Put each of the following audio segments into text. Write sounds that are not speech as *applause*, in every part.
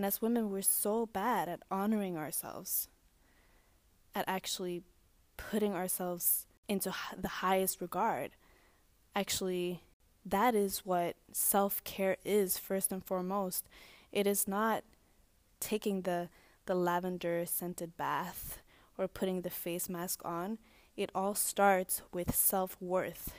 And as women, we're so bad at honoring ourselves, at actually putting ourselves into the highest regard. Actually, that is what self care is, first and foremost. It is not taking the, the lavender scented bath or putting the face mask on. It all starts with self worth.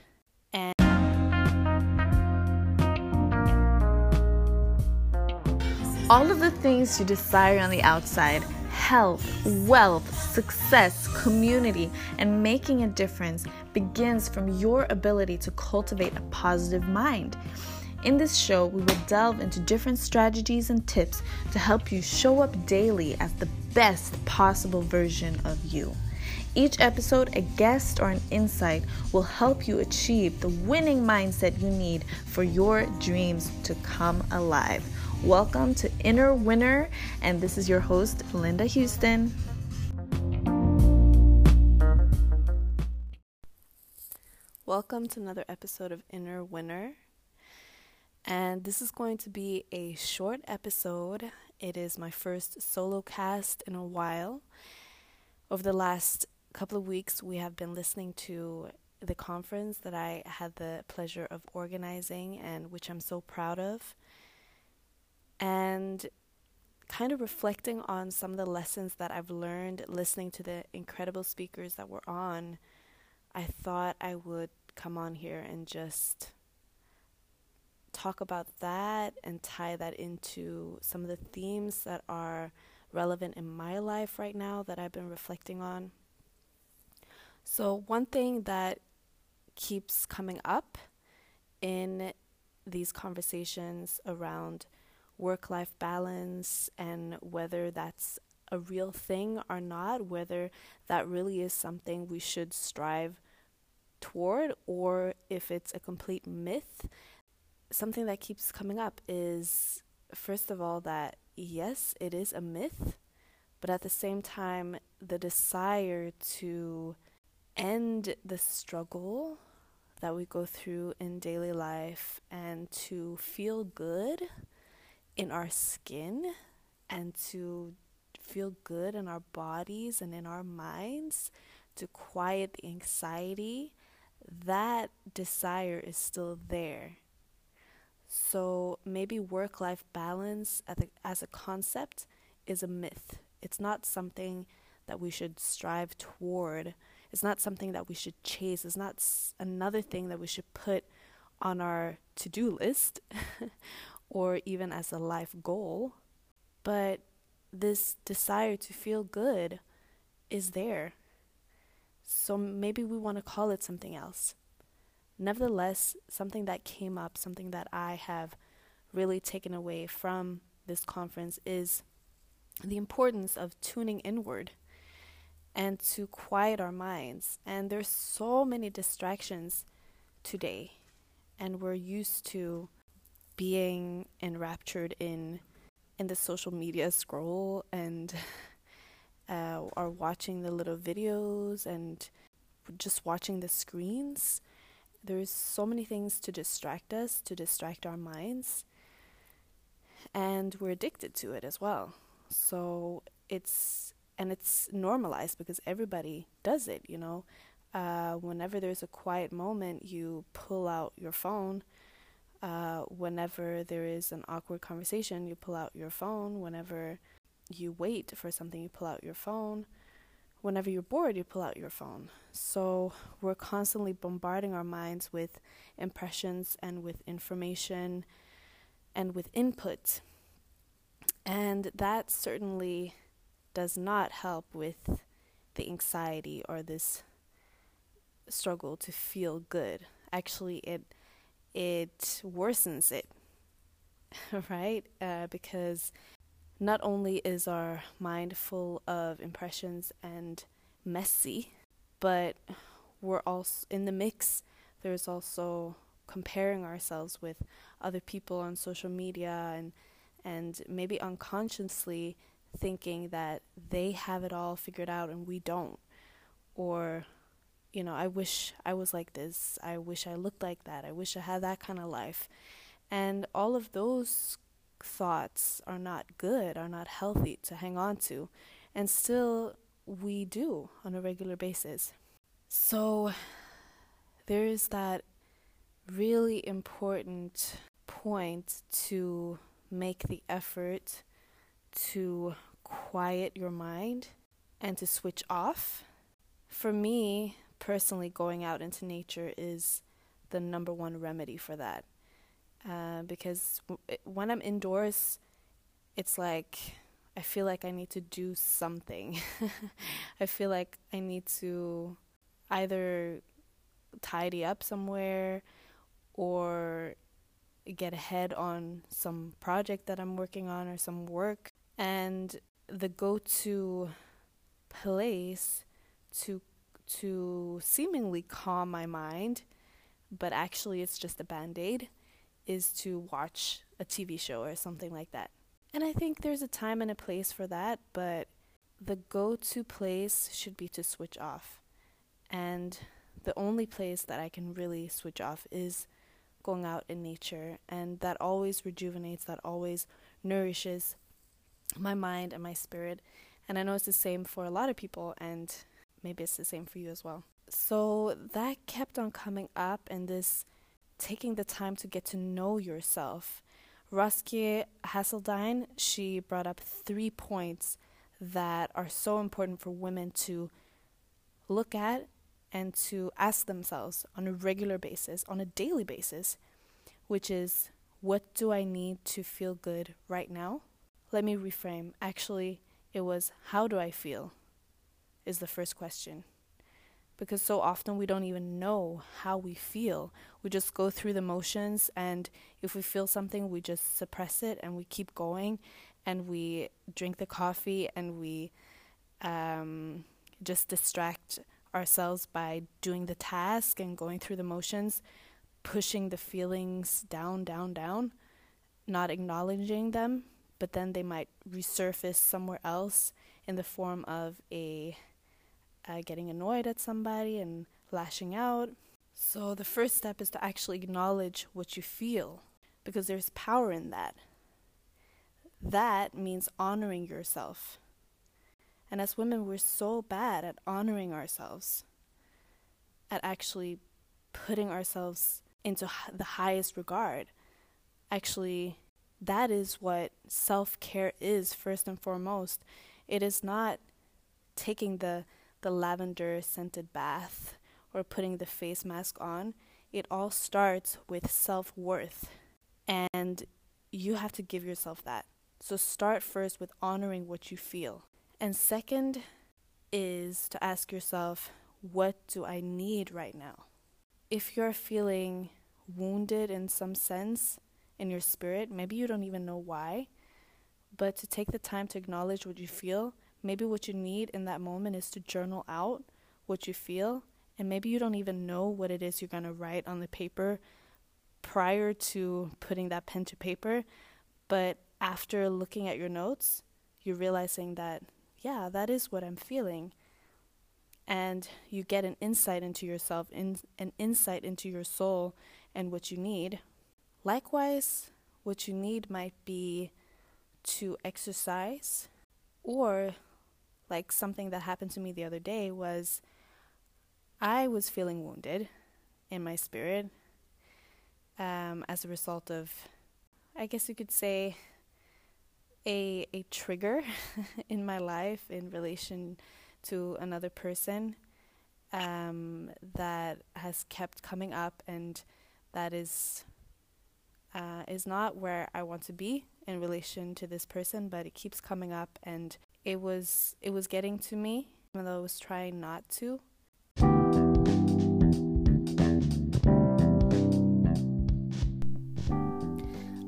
All of the things you desire on the outside health, wealth, success, community, and making a difference begins from your ability to cultivate a positive mind. In this show, we will delve into different strategies and tips to help you show up daily as the best possible version of you. Each episode, a guest or an insight will help you achieve the winning mindset you need for your dreams to come alive. Welcome to Inner Winner, and this is your host, Linda Houston. Welcome to another episode of Inner Winner. And this is going to be a short episode. It is my first solo cast in a while. Over the last couple of weeks, we have been listening to the conference that I had the pleasure of organizing and which I'm so proud of and kind of reflecting on some of the lessons that I've learned listening to the incredible speakers that were on, I thought I would come on here and just talk about that and tie that into some of the themes that are relevant in my life right now that I've been reflecting on. So, one thing that keeps coming up in these conversations around work life balance and whether that's a real thing or not, whether that really is something we should strive toward or if it's a complete myth. Something that keeps coming up is, first of all, that yes, it is a myth, but at the same time, the desire to end the struggle that we go through in daily life and to feel good in our skin and to feel good in our bodies and in our minds, to quiet the anxiety, that desire is still there. So maybe work life balance as a, concept is a myth. It's not something that we should strive toward. It's not something that we should chase. It's not another thing that we should put on our to do list *laughs* or even as a life goal, but this desire to feel good is there. So maybe we want to call it something else. Nevertheless, something that came up, something that I have really taken away from this conference is the importance of tuning inward and to quiet our minds. And there's so many distractions today, and we're used to being enraptured in in the social media scroll and *laughs* uh, are watching the little videos and just watching the screens. There's so many things to distract us, to distract our minds, and we're addicted to it as well. So it's and it's normalized because everybody does it. You know, uh, whenever there's a quiet moment, you pull out your phone uh, whenever there is an awkward conversation, you pull out your phone. Whenever you wait for something, you pull out your phone. Whenever you're bored, you pull out your phone. So we're constantly bombarding our minds with impressions and with information and with input. And that certainly does not help with the anxiety or this struggle to feel good. Actually, it it worsens it, *laughs* right? Uh, because not only is our mind full of impressions and messy, but we're also in the mix. There's also comparing ourselves with other people on social media and and maybe unconsciously thinking that they have it all figured out and we don't or you know, I wish I was like this. I wish I looked like that. I wish I had that kind of life. And all of those thoughts are not good, are not healthy to hang on to. And still, we do on a regular basis. So, there is that really important point to make the effort to quiet your mind and to switch off. For me, personally, going out into nature is the number one remedy for that. Uh, because w- when I'm indoors, it's like I feel like I need to do something. *laughs* I feel like I need to either tidy up somewhere or get ahead on some project that I'm working on or some work. And the go to place to to seemingly calm my mind, but actually it's just a band aid, is to watch a TV show or something like that. And I think there's a time and a place for that, but the go to place should be to switch off. And the only place that I can really switch off is going out in nature. And that always rejuvenates, that always nourishes my mind and my spirit. And I know it's the same for a lot of people, and maybe it's the same for you as well. So that kept on coming up, and this taking the time to get to know yourself. Saskia Haseltine, she brought up three points that are so important for women to look at and to ask themselves on a regular basis, on a daily basis, which is what do I need to feel good right now? Let me reframe. Actually, it was how do I feel? Is the first question. Because so often we don't even know how we feel. We just go through the motions, and if we feel something, we just suppress it and we keep going and we drink the coffee and we um, just distract ourselves by doing the task and going through the motions, pushing the feelings down, down, down, not acknowledging them, but then they might resurface somewhere else in the form of a uh, getting annoyed at somebody and lashing out. So the first step is to actually acknowledge what you feel because there's power in that. That means honoring yourself. And as women, we're so bad at honoring ourselves, at actually putting ourselves into the highest regard. Actually, that is what self care is, first and foremost. It is not taking the, the lavender scented bath or putting the face mask on. It all starts with self worth. And you have to give yourself that. So start first with honoring what you feel. And second is to ask yourself, what do I need right now? If you're feeling wounded in some sense in your spirit, maybe you don't even know why, but to take the time to acknowledge what you feel, maybe what you need in that moment is to journal out what you feel, and maybe you don't even know what it is you're going to write on the paper prior to putting that pen to paper, but after looking at your notes, you're realizing that yeah, that is what I'm feeling. And you get an insight into yourself, in, an insight into your soul and what you need. Likewise, what you need might be to exercise, or like something that happened to me the other day was I was feeling wounded in my spirit um, as a result of, I guess you could say, a a trigger *laughs* in my life in relation to another person um, that has kept coming up and that is uh, is not where I want to be in relation to this person, but it keeps coming up and it was it was getting to me even though I was trying not to.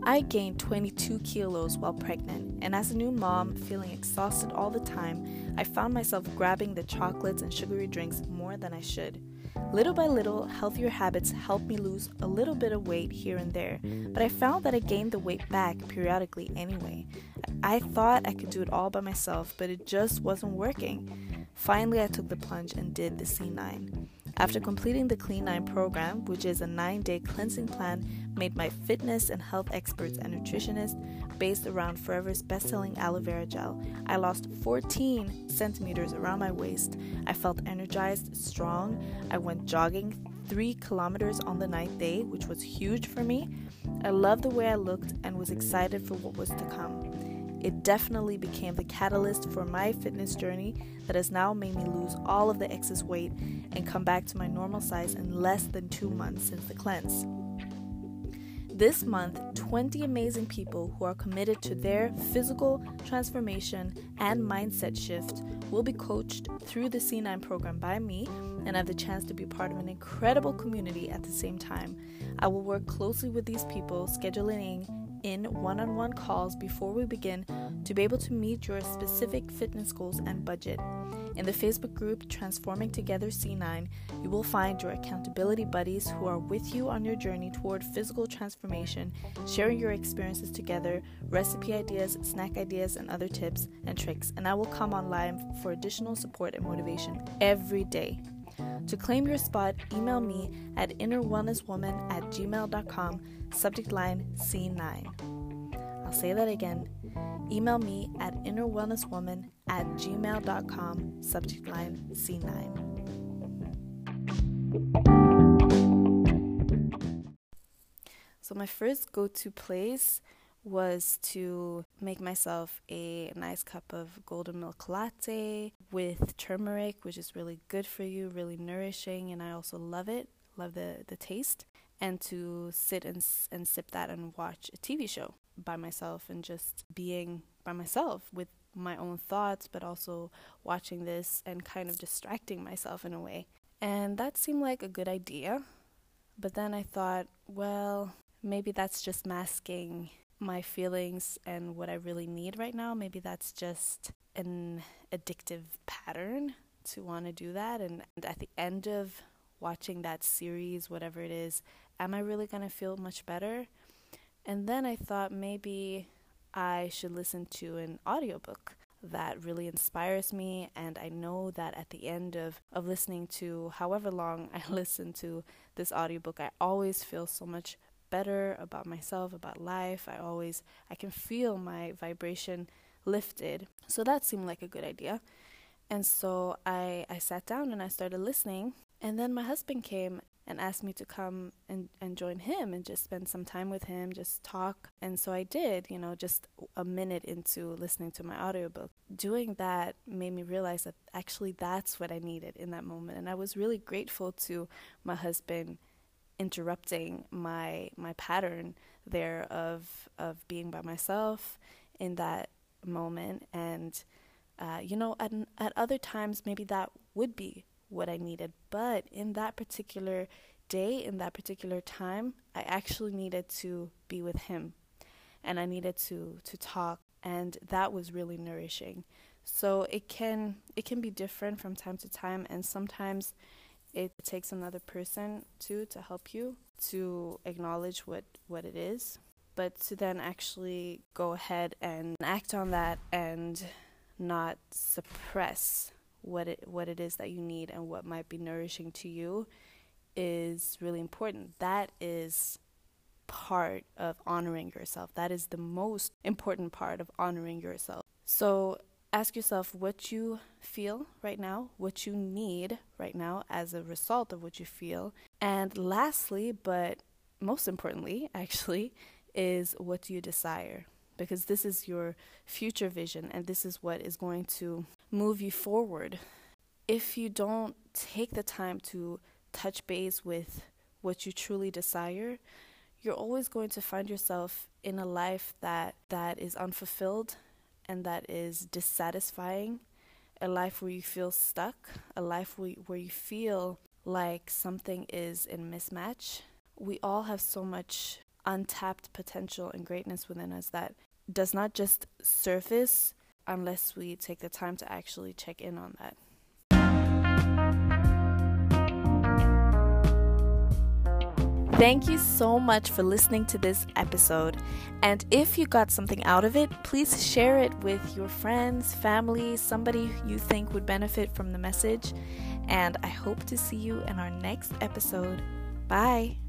I gained 22 kilos while pregnant, and as a new mom, feeling exhausted all the time, I found myself grabbing the chocolates and sugary drinks more than I should. Little by little, healthier habits helped me lose a little bit of weight here and there, but I found that I gained the weight back periodically anyway. I thought I could do it all by myself, but it just wasn't working. Finally, I took the plunge and did the C9. After completing the Clean 9 program, which is a nine day cleansing plan made by fitness and health experts and nutritionists based around Forever's best selling aloe vera gel. I lost 14 centimeters around my waist. I felt energized, strong. I went jogging three kilometers on the ninth day, which was huge for me. I loved the way I looked and was excited for what was to come. It definitely became the catalyst for my fitness journey that has now made me lose all of the excess weight and come back to my normal size in less than two months since the cleanse. This month, 20 amazing people who are committed to their physical transformation and mindset shift will be coached through the C9 program by me and have the chance to be part of an incredible community at the same time. I will work closely with these people, scheduling in one on one calls before we begin to be able to meet your specific fitness goals and budget. In the Facebook group Transforming Together C9, you will find your accountability buddies who are with you on your journey toward physical transformation, sharing your experiences together, recipe ideas, snack ideas, and other tips and tricks. And I will come online for additional support and motivation every day. To claim your spot, email me at innerwellnesswoman at gmail.com, subject line C9. Say that again. Email me at innerwellnesswoman at gmail.com, subject line C9. So, my first go to place was to make myself a nice cup of golden milk latte with turmeric, which is really good for you, really nourishing, and I also love it, love the, the taste, and to sit and, and sip that and watch a TV show by myself and just being by myself with my own thoughts, but also watching this and kind of distracting myself in a way. And that seemed like a good idea. But then I thought, well, maybe that's just masking my feelings and what I really need right now. Maybe that's just an addictive pattern to want to do that. And at the end of watching that series, whatever it is, am I really going to feel much better? And then I thought maybe I should listen to an audiobook that really inspires me and I know that at the end of, of listening to however long *laughs* I listen to this audiobook I always feel so much better about myself, about life. I always I can feel my vibration lifted. So that seemed like a good idea. And so I I sat down and I started listening and then my husband came and asked me to come and, and join him and just spend some time with him, just talk. And so I did, you know, just a minute into listening to my audiobook. Doing that made me realize that actually that's what I needed in that moment. And I was really grateful to my husband interrupting my my pattern there of of being by myself in that moment and uh, you know at at other times maybe that would be what I needed. But in that particular day in that particular time I actually needed to be with him. And I needed to to talk. And that was really nourishing. So it can it can be different from time to time. And sometimes it takes another person too to help you to acknowledge what what it is. But to then actually go ahead and act on that and not suppress what it what it is that you need and what might be nourishing to you is really important that is part of honoring yourself that is the most important part of honoring yourself so ask yourself what you feel right now, what you need right now as a result of what you feel. And lastly, but most importantly, *laughs* actually, is what do you desire? Because this is your future vision and this is what is going to move you forward. If you don't take the time to touch base with what you truly desire, you're always going to find yourself in a life that that is unfulfilled and that is dissatisfying, a life where you feel stuck, a life where you feel like something is in mismatch. We all have so much untapped potential and greatness within us that does not just surface unless we take the time to actually check in on that. Thank you so much for listening to this episode. And if you got something out of it, please share it with your friends, family, somebody you think would benefit from the message. And I hope to see you in our next episode. Bye.